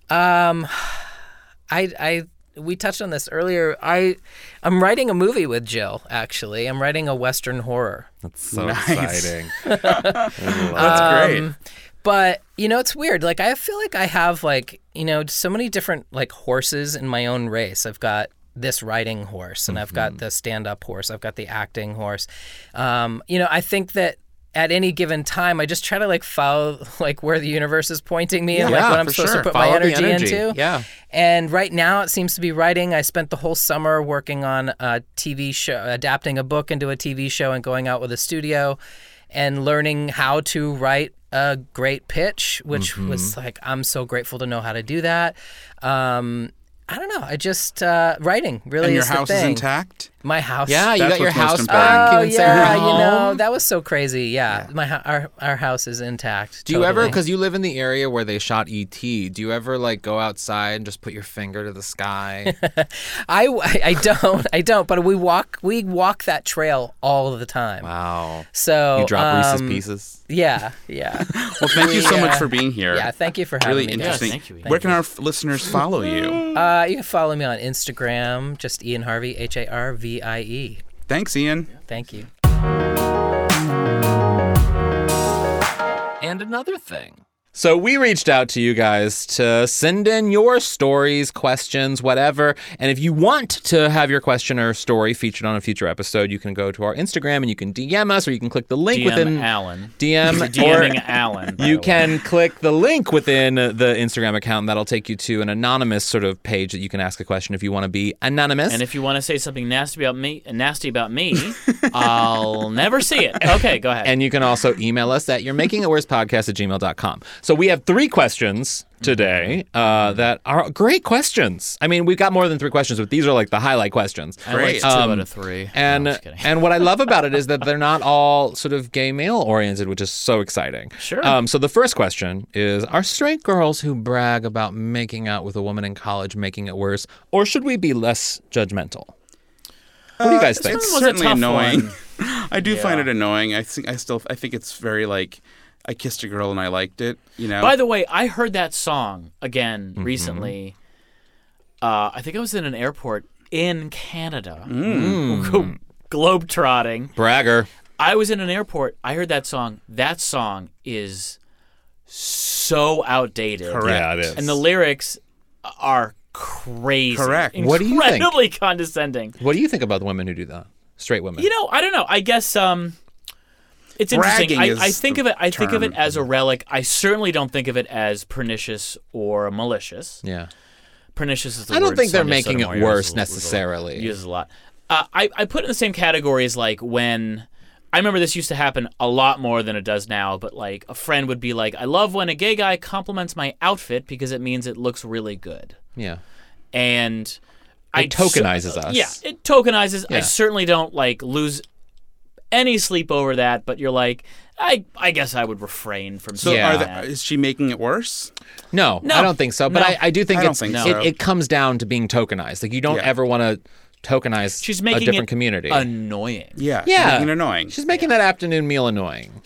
Um, I I we touched on this earlier. I I'm writing a movie with Jill. Actually, I'm writing a western horror. That's so Nice. exciting. That's great. Um, But you know, it's weird. Like I feel like I have like you know so many different like horses in my own race. I've got this riding horse, and I've got the stand-up horse. I've got the acting horse. Um, you know, I think that at any given time, I just try to like follow like where the universe is pointing me and like what I'm supposed sure. to put Follow my energy, energy. into. Yeah. And right now, it seems to be writing. I spent the whole summer working on a TV show, adapting a book into a TV show, and going out with a studio, and learning how to write a great pitch, which Mm-hmm. was like I'm so grateful to know how to do that. Um, I don't know. I just uh, writing really and your house is intact. My house. Yeah, you That's got your house back. Oh you and Sarah yeah, you know that was so crazy. Yeah, my our our house is intact. Do you ever, because you live in the area where they shot ET, do you ever like go outside and just put your finger to the sky? I, I don't I don't but we walk we walk that trail all the time. wow. So You drop Reese's um, Pieces? Yeah, yeah, Well, thank you so We, much for being here. yeah. Thank you for having really me. guys. interesting. thank you, Where can our f- listeners follow you? Uh, you can follow me on Instagram, just Ian Harvey, H A R V I E. Thanks, Ian. Thank you. and another thing. So we reached out to you guys to send in your stories, questions, whatever. And if you want to have your question or story featured on a future episode, you can go to our Instagram and you can DM us or you can click the link DM within Alan. DM DMing or Alan. you can click the link within the Instagram account and that'll take you to an anonymous sort of page that you can ask a question if you want to be anonymous. And if you want to say something nasty about me, nasty about me, I'll never see it. Okay, go ahead. And you can also email us at you're making it worse podcast at gmail.com. So we have three questions today uh, that are great questions. I mean, we've got more than three questions, but these are like the highlight questions. I like Great. two Um, out of three. And No, I'm just kidding. and what I love about it is that they're not all sort of gay male oriented, which is so exciting. Sure. Um, so the first question is: Are straight girls who brag about making out with a woman in college making it worse, or should we be less judgmental? What do you guys think? It's was a certainly tough annoying. I do find it annoying. I think I still I think it's very like I kissed a girl and I liked it. You know. By the way, I heard that song again Mm-hmm. recently. Uh, I think I was in an airport in Canada, Mm. globe trotting. Bragger. I was in an airport. I heard that song. That song is so outdated. Correct. Yeah, it is. And the lyrics are crazy. Correct. What do you think? Incredibly condescending. What do you think about the women who do that? Straight women. You know, I don't know. I guess um, it's interesting. I, I think of it. I think of it as a relic. I certainly don't think of it as pernicious or malicious. yeah. Pernicious is the I don't think they're making it worse necessarily. Uses a lot. Uh, I I put it in the same category as like when. I remember this used to happen a lot more than it does now, but like a friend would be like, I love when a gay guy compliments my outfit because it means it looks really good. Yeah. And I It tokenizes us. Yeah, it tokenizes. I certainly don't like lose any sleep over that, but you're like, I I guess I would refrain from so saying Yeah. are that. the, is she making it worse? No, No. I don't think so. But No. I, I do think I it's think it, so. it comes down to being tokenized. Like you don't Yeah. ever want to tokenize She's making a different it community. annoying. Yeah. she's yeah, making it annoying. She's making that afternoon meal annoying.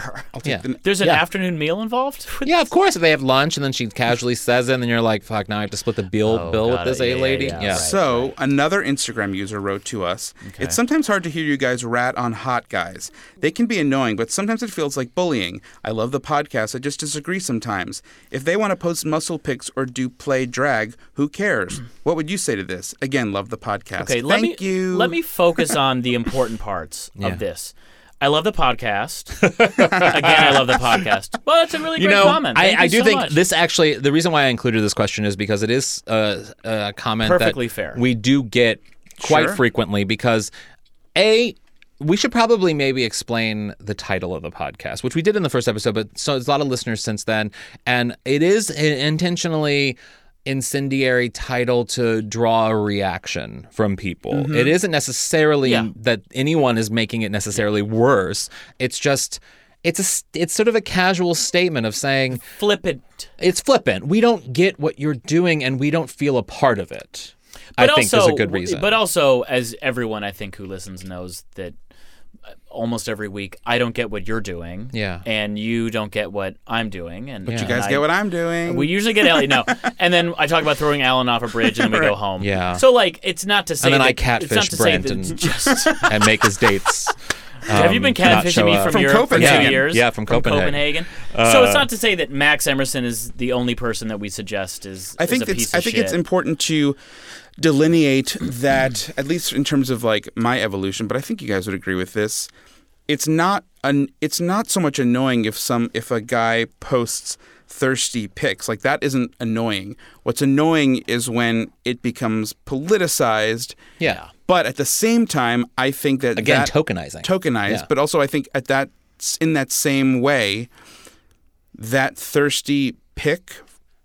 Sure. Yeah. the- There's an Yeah. afternoon meal involved. Yeah, of course. If they have lunch and then she casually says it, and then you're like, "Fuck!" Now I have to split the bill Oh, bill with this it. a Yeah, yeah, lady. yeah, right. So, another Instagram user wrote to us It's sometimes hard to hear you guys rat on hot guys. They can be annoying, but sometimes it feels like bullying. I love the podcast. I just disagree sometimes. If they want to post muscle pics or do play drag, who cares? what would you say to this? Again, love the podcast. Okay, Thank let me you. let me focus on the important parts Yeah. of this. I love the podcast. Again, I love the podcast. Well, that's a really You great know, comment. I, Thank I you do so think much. this actually the reason why I included this question is because it is a, a comment Perfectly that fair. we do get quite Sure. frequently because a we should probably maybe explain the title of the podcast, which we did in the first episode, but so there's a lot of listeners since then, and it is intentionally incendiary title to draw a reaction from people. Mm-hmm. It isn't necessarily Yeah. that anyone is making it necessarily worse. It's just it's a it's sort of a casual statement of saying flippant. it's flippant. We don't get what you're doing and we don't feel a part of it. I But think also, there's a good reason. But also, as everyone I think who listens knows that almost every week I don't get what you're doing. Yeah. And you don't get what I'm doing. And but you guys get what I'm doing. We usually get Ellie, no, and then I talk about throwing Alan off a bridge, and then we go home. Yeah. So like, it's not to say. and then that, I catfish to Brent and, just. and make his dates. Have you been um, catfishing me from, From Europe for Copenhagen. two years? Yeah, from Copenhagen. Uh, so it's not to say that Max Emerson is the only person that we suggest is. I think is a it's piece I think shit. it's important to delineate that at least in terms of like my evolution, but I think you guys would agree with this. It's not an it's not so much annoying if some if a guy posts thirsty pics. Like that isn't annoying. What's annoying is when it becomes politicized. Yeah. But at the same time, I think that Again, that, tokenizing. tokenized, Yeah. but also I think at that in that same way, that thirsty pick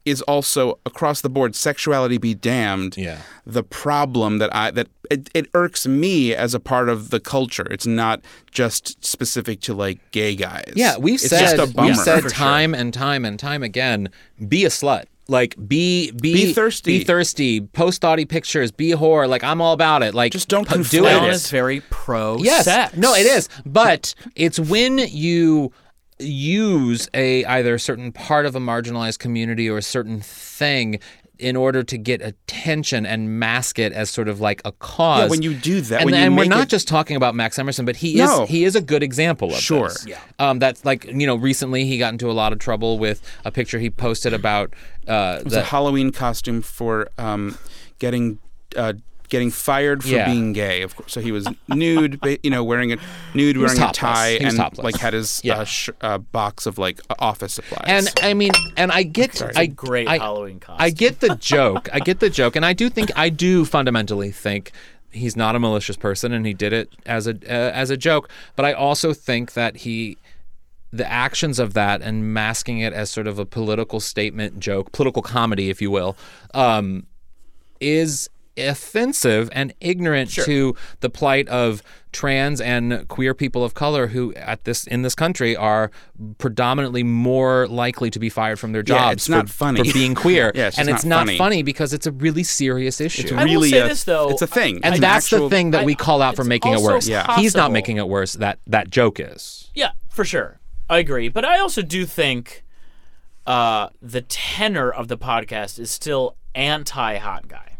is also across the board sexuality be damned. Yeah. The problem that I that it, it irks me as a part of the culture. It's not just specific to like gay guys. Yeah, we've it's said just a bummer. we've said For sure. time and time and time again, be a slut. Like be be Be thirsty. Be thirsty. Post naughty pictures. Be whore. Like I'm all about it. Like Just don't pu- do it Alan it. is very pro Yes. sex. No, it is. But it's when you use a either a certain part of a marginalized community or a certain thing in order to get attention and mask it as sort of like a cause. Yeah, when you do that, and, when you and we're not it- just talking about Max Emerson, but he No. is he is a good example of Sure. this. Yeah. Um, that's like you know recently he got into a lot of trouble with a picture he posted about uh, It was the, a Halloween costume for um, getting uh, getting fired for Yeah. being gay. Of course, so he was nude, you know, wearing a nude, was wearing a tie, He and topless. like had his Yeah. uh, sh- uh, box of like uh, office supplies. and I mean and I get I Great I, Halloween costume. I get the joke. I get the joke, and I do think I do fundamentally think he's not a malicious person, and he did it as a uh, as a joke. But I also think that he, the actions of that and masking it as sort of a political statement joke, political comedy, if you will, um, is offensive and ignorant to the plight of trans and queer people of color who at this in this country are predominantly more likely to be fired from their Yeah, jobs it's not for, funny. for being queer Yeah, it's and it's not not funny. funny because it's a really serious issue it's I will say a, this, though. it's a thing, and It's an that's actual- the thing that we call out for making it worse Yeah. he's not making it worse that that joke is Yeah, for sure. I agree. But I also do think uh, the tenor of the podcast is still anti hot guy.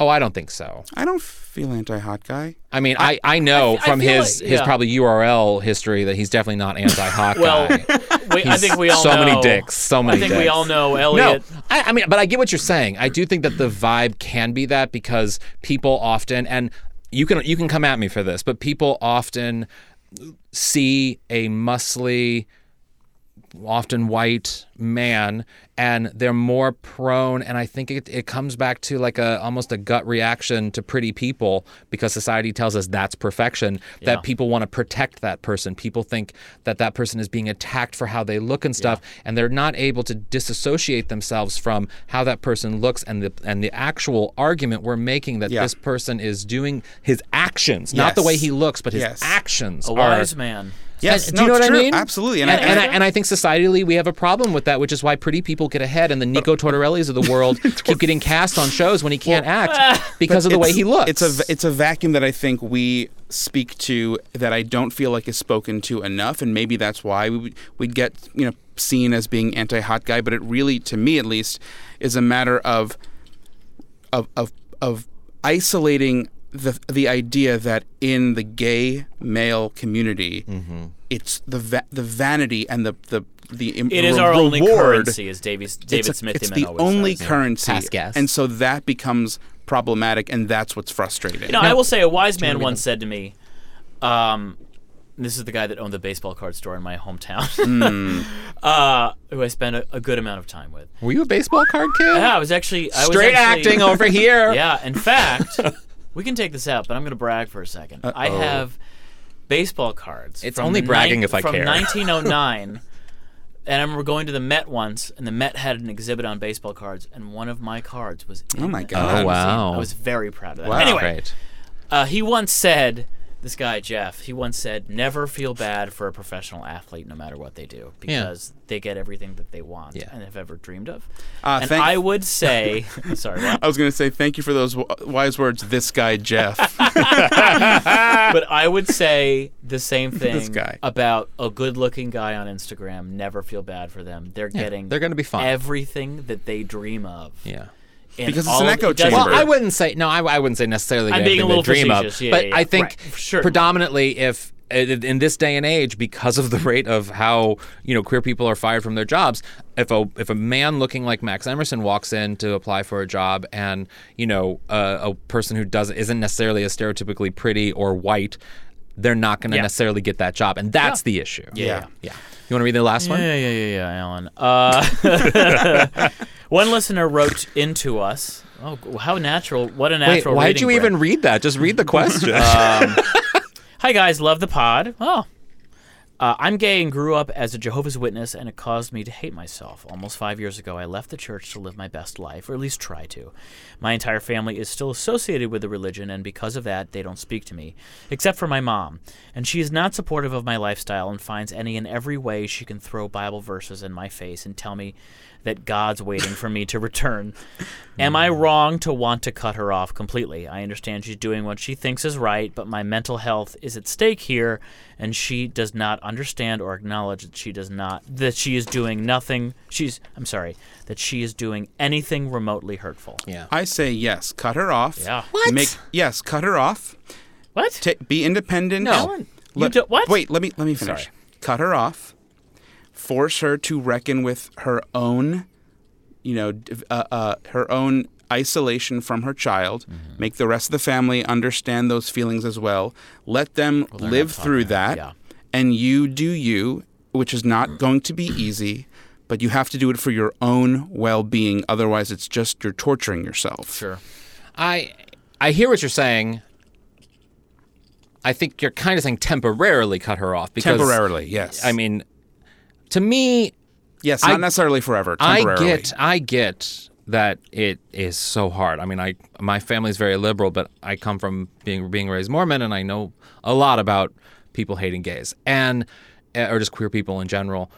Oh i don't think so I don't feel anti-hot guy. I mean, I, I know I from feel his like- his probably URL history that he's definitely not anti-hot Well, guy. we, I think we all so know. many dicks, so many I think dicks. we all know No, Elliot. I, I mean, but I get what you're saying. I do think that the vibe can be that because people often, and you can you can come at me for this, but people often see a muscly, often white man, and they're more prone. And I think it, it comes back to like a almost a gut reaction to pretty people because society tells us that's perfection. Yeah. That people want to protect that person. People think that that person is being attacked for how they look and stuff, and they're not able to disassociate themselves from how that person looks and the and the actual argument we're making that Yeah. this person is doing his actions, not the way he looks, but his Yes. actions A are. wise man. Yes, And- no, do you know what true. I mean? Absolutely, and, And, I, and, I, and I think societally we have a problem with that, which is why pretty people get ahead and the Nico Tortorellas of the world keep getting cast on shows when he can't act because of the way he looks. It's a v- it's a vacuum that I think we speak to that I don't feel like is spoken to enough, and maybe that's why we would- we'd get you know seen as being anti-hot guy. But it really, to me at least, is a matter of of of of isolating the the idea that in the gay male community, Mm-hmm. it's the va- the vanity and the the the im- It is re- our only currency, as Davies, David it's, a- Smith it's the always only says. currency, Pass gas. and so that becomes problematic, and that's what's frustrating. You know, I will say a wise man once said to me, um, this is the guy that owned the baseball card store in my hometown, Hmm. uh, who I spent a, a good amount of time with. Were you a baseball card kid? Yeah, I was actually I was Straight actually- acting over here. Yeah, in fact, we can take this out, but I'm going to brag for a 2nd I Uh-oh. have baseball cards. It's only bragging nine- if I from care. 1909. And I remember going to the Met once, and the Met had an exhibit on baseball cards, and one of my cards was. In Oh my God. Oh, wow. I was very proud of that. Wow. Anyway, Great. uh, he once said, this guy Jeff, he once said, "Never feel bad for a professional athlete, no matter what they do, because they get everything that they want Yeah. and have ever dreamed of." Uh, and I would say, sorry, what? I was going to say thank you for those w- wise words. This guy Jeff. but I would say the same thing about a good-looking guy on Instagram. Never feel bad for them. They're getting they're gonna be fine. everything that they dream of. Yeah. And Because it's an echo it chamber. Well, I wouldn't say no. I, I wouldn't say necessarily. I'm being a they little dream of. Yeah, but yeah, I think Right. Sure. predominantly if in in this day and age, because of the rate of how you know queer people are fired from their jobs, if a if a man looking like Max Emerson walks in to apply for a job, and you know uh, a person who doesn't isn't necessarily as stereotypically pretty or white, they're not going to Yeah. necessarily get that job, and that's the issue. Yeah. yeah. You want to read the last one? Yeah, yeah, yeah, yeah, Alan. Uh, one listener wrote into us. Oh, how natural! What a Wait, natural. why did you even read that? Just read the question. Hi guys, love the pod. Oh. Uh, I'm gay and grew up as a Jehovah's Witness, and it caused me to hate myself. Almost five years ago, I left the church to live my best life, or at least try to. My entire family is still associated with the religion, and because of that, they don't speak to me, except for my mom. And she is not supportive of my lifestyle and finds any and every way she can throw Bible verses in my face and tell me that God's waiting for me to return. Am I hmm. wrong to want to cut her off completely? I understand she's doing what she thinks is right, but my mental health is at stake here, and she does not understand or acknowledge that she does not that she is doing nothing. She's I'm sorry that she is doing anything remotely hurtful. Yeah. I say yes. Cut her off. Yeah. What? Make yes. Cut her off. What? Ta be independent. No. Ellen, you Let- do- what? Wait. Let me let me finish. Sorry. Cut her off. Force her to reckon with her own, you know, uh, uh, her own isolation from her child. Mm-hmm. Make the rest of the family understand those feelings as well. Let them they're live through that, Yeah. and you do you, which is not going to be easy. But you have to do it for your own well-being. Otherwise, it's just you're torturing yourself. Sure. I I hear what you're saying. I think you're kind of saying temporarily cut her off because Temporarily, yes. I mean, to me, yes, not I- necessarily forever. I get I get that it is so hard. I mean, I my family's very liberal, but I come from being being raised Mormon, and I know a lot about people hating gays and eh, or just queer people in general.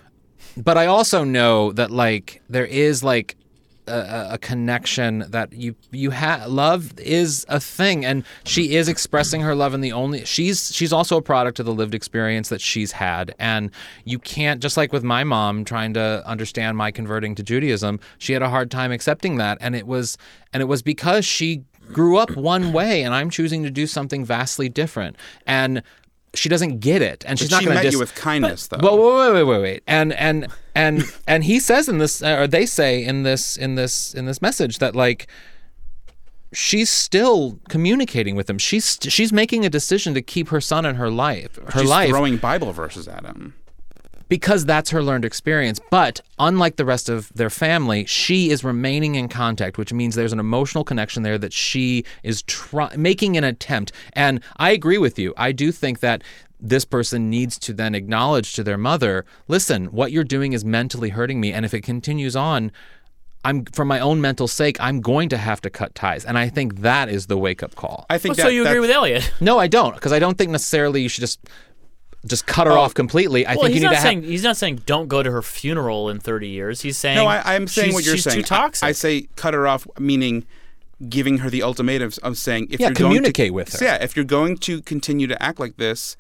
But I also know that like there is like a, a connection that you you have love is a thing and she is expressing her love in the only she's she's also a product of the lived experience that she's had and you can't just like with my mom trying to understand my converting to Judaism she had a hard time accepting that and it was and it was because she grew up one way and I'm choosing to do something vastly different and she doesn't get it and she's But not she going to met dis- you with kindness, though. well, wait, wait, wait, wait, wait, and and and and he says in this, or they say in this, in this, in this message that like she's still communicating with him. She's she's making a decision to keep her son in her life, her She's life, throwing Bible verses at him. Because that's her learned experience. But unlike the rest of their family, she is remaining in contact, which means there's an emotional connection there that she is try- making an attempt. And I agree with you. I do think that this person needs to then acknowledge to their mother, listen, what you're doing is mentally hurting me, and if it continues on. I'm for my own mental sake, I'm going to have to cut ties, and I think that is the wake up call. I think Well, that, so you agree with Elliot? no, I don't, because I don't think necessarily you should just just cut her off completely. I Well, think he's you need not to have. saying he's not saying don't go to her funeral in 30 years. He's saying No, I, I'm saying she's- what you're she's saying. Too toxic. I, say cut her off, meaning giving her the ultimatums of saying if Yeah, you're going communicate to, with her. Yeah, if you're going to continue to act like this,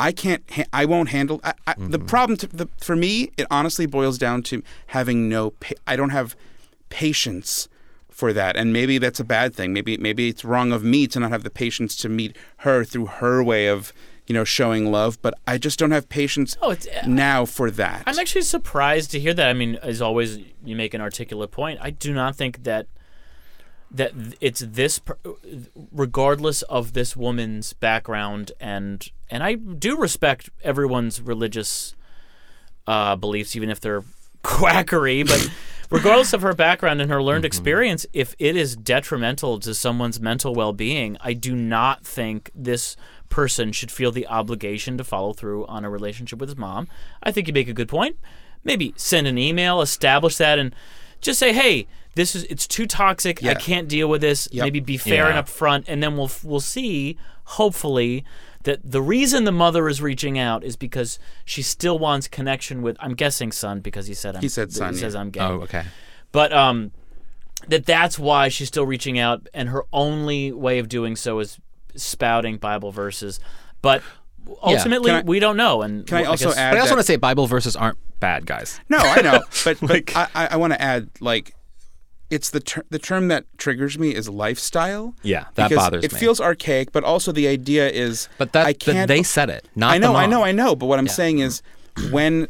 I can't. Ha- I won't handle. I, I, Mm-hmm. The problem to, the, for me, it honestly boils down to having no. Pa- I don't have patience for that, and maybe that's a bad thing. Maybe maybe it's wrong of me to not have the patience to meet her through her way of you know showing love. But I just don't have patience Oh, it's- now for that. I'm actually surprised to hear that. I mean, as always, you make an articulate point. I do not think that that it's this, regardless of this woman's background, and and I do respect everyone's religious uh, beliefs, even if they're quackery. But regardless of her background and her learned experience, if it is detrimental to someone's mental well-being, I do not think this person should feel the obligation to follow through on a relationship with his mom. I think you make a good point. Maybe send an email, establish that, and just say, "Hey, this is it's too toxic. I can't deal with this." Yep. Maybe be fair and upfront, and then we'll we'll see. Hopefully, that the reason the mother is reaching out is because she still wants connection with. I'm guessing son because he said I'm, He said son, He says. I'm gay. oh, okay. But um, that that's why she's still reaching out, and her only way of doing so is spouting Bible verses. But ultimately, Can I- we don't know. And Can I also guess- add? But I also want to say Bible verses aren't bad, guys. No, I know, but but I, I, I want to add like it's the ter- the term that triggers me is lifestyle. Yeah, that bothers it me. feels archaic, but also the idea is But that I can't. they said it, not I know, the I know, I know. But what I'm saying is when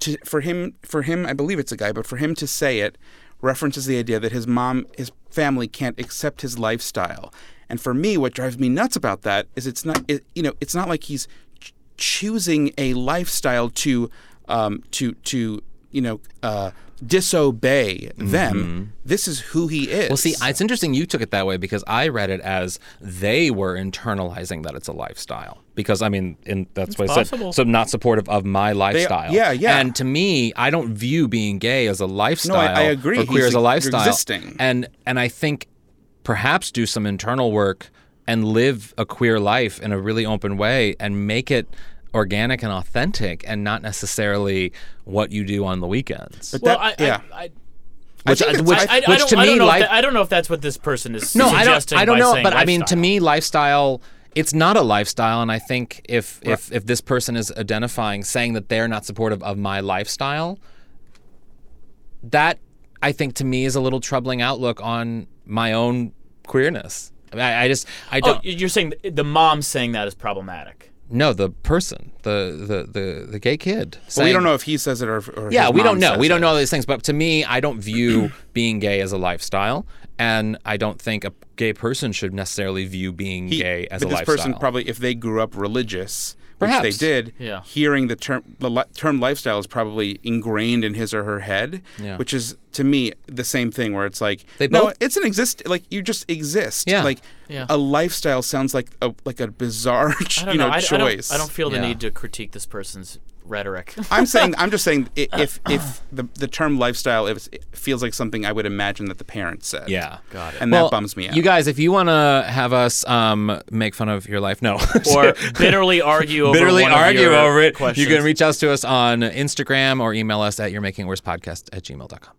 to, for him for him I believe it's a guy, but for him to say it references the idea that his mom his family can't accept his lifestyle. And for me, what drives me nuts about that is it's not it, you know it's not like he's ch- choosing a lifestyle to um, to to you know uh, disobey them. This is who he is. Mm-hmm. Well, see, it's interesting you took it that way because I read it as they were internalizing that it's a lifestyle. Because I mean, and that's what I possible. said. So not supportive of my lifestyle. yeah, yeah. And to me, I don't view being gay as a lifestyle. No, I agree. Or queer He's as a lifestyle. existing. And and I think perhaps do some internal work and live a queer life in a really open way and make it organic and authentic and not necessarily what you do on the weekends. But Well, that- I, yeah. I, I, which, think it's- which, I, I, I which don't, to I me, don't know. life, if that, I don't know if that's what this person is no, I don't. I don't know, saying but I mean, to me, lifestyle it's not a lifestyle and i think if if if this person is identifying saying that they're not supportive of my lifestyle that i think to me is a little troubling outlook on my own queerness. I, mean, I, I just i Oh, don't you're saying the mom saying that is problematic. no the person the the the, the gay kid But we don't know if he says it or, or yeah his we mom don't know. says we don't know all these things but to me i don't view being gay as a lifestyle and i don't think a gay person should necessarily view being He- gay as but a this lifestyle. person probably, if they grew up religious, Perhaps. which they did, Yeah. hearing the term the li- term lifestyle is probably ingrained in his or her head, Yeah. which is to me the same thing where it's like They no, it's an exist like you just exist. Yeah. Like Yeah. a lifestyle sounds like a like a bizarre I don't you know, know. I, I choice. don't, I don't feel the Yeah. need to critique this person's rhetoric. I'm saying I'm just saying i- if if the the term lifestyle if it feels like something I would imagine that the parents said. yeah Got it. And well, that bums me out. You guys, if you want to have us um, make fun of your life, no, or bitterly argue over bitterly one of argue your over it, questions. you can reach out to us on Instagram or email us at your making it worse podcast at gmail.com.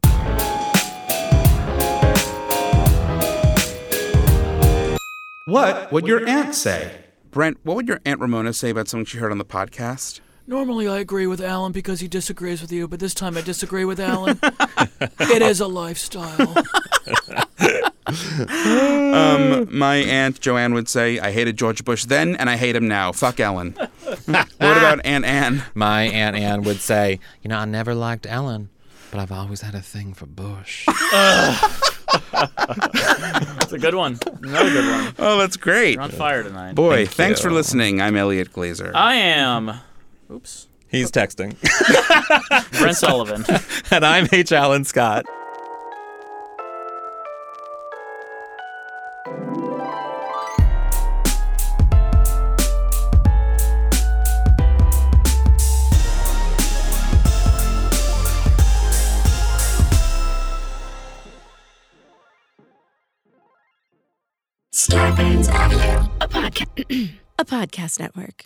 What would your aunt say? Brent, what would your aunt Ramona say about something she heard on the podcast? Normally, I agree with Alan because he disagrees with you, but this time I disagree with Alan. it is a lifestyle. Um, my aunt Joanne would say, "I hated George Bush then, and I hate him now. Fuck Ellen." what about Aunt Anne? My Aunt Anne would say, You know, I never liked Ellen, but I've always had a thing for Bush. It's a good one. Another good one. Oh, that's great. You're on fire tonight. Boy, Thank thanks you. for listening. I'm Elliot Glazer. I am. Oops. He's oh. texting. Brent Sullivan. and I'm H. Allen Scott. Starburns Audio, a podcast, a podcast network.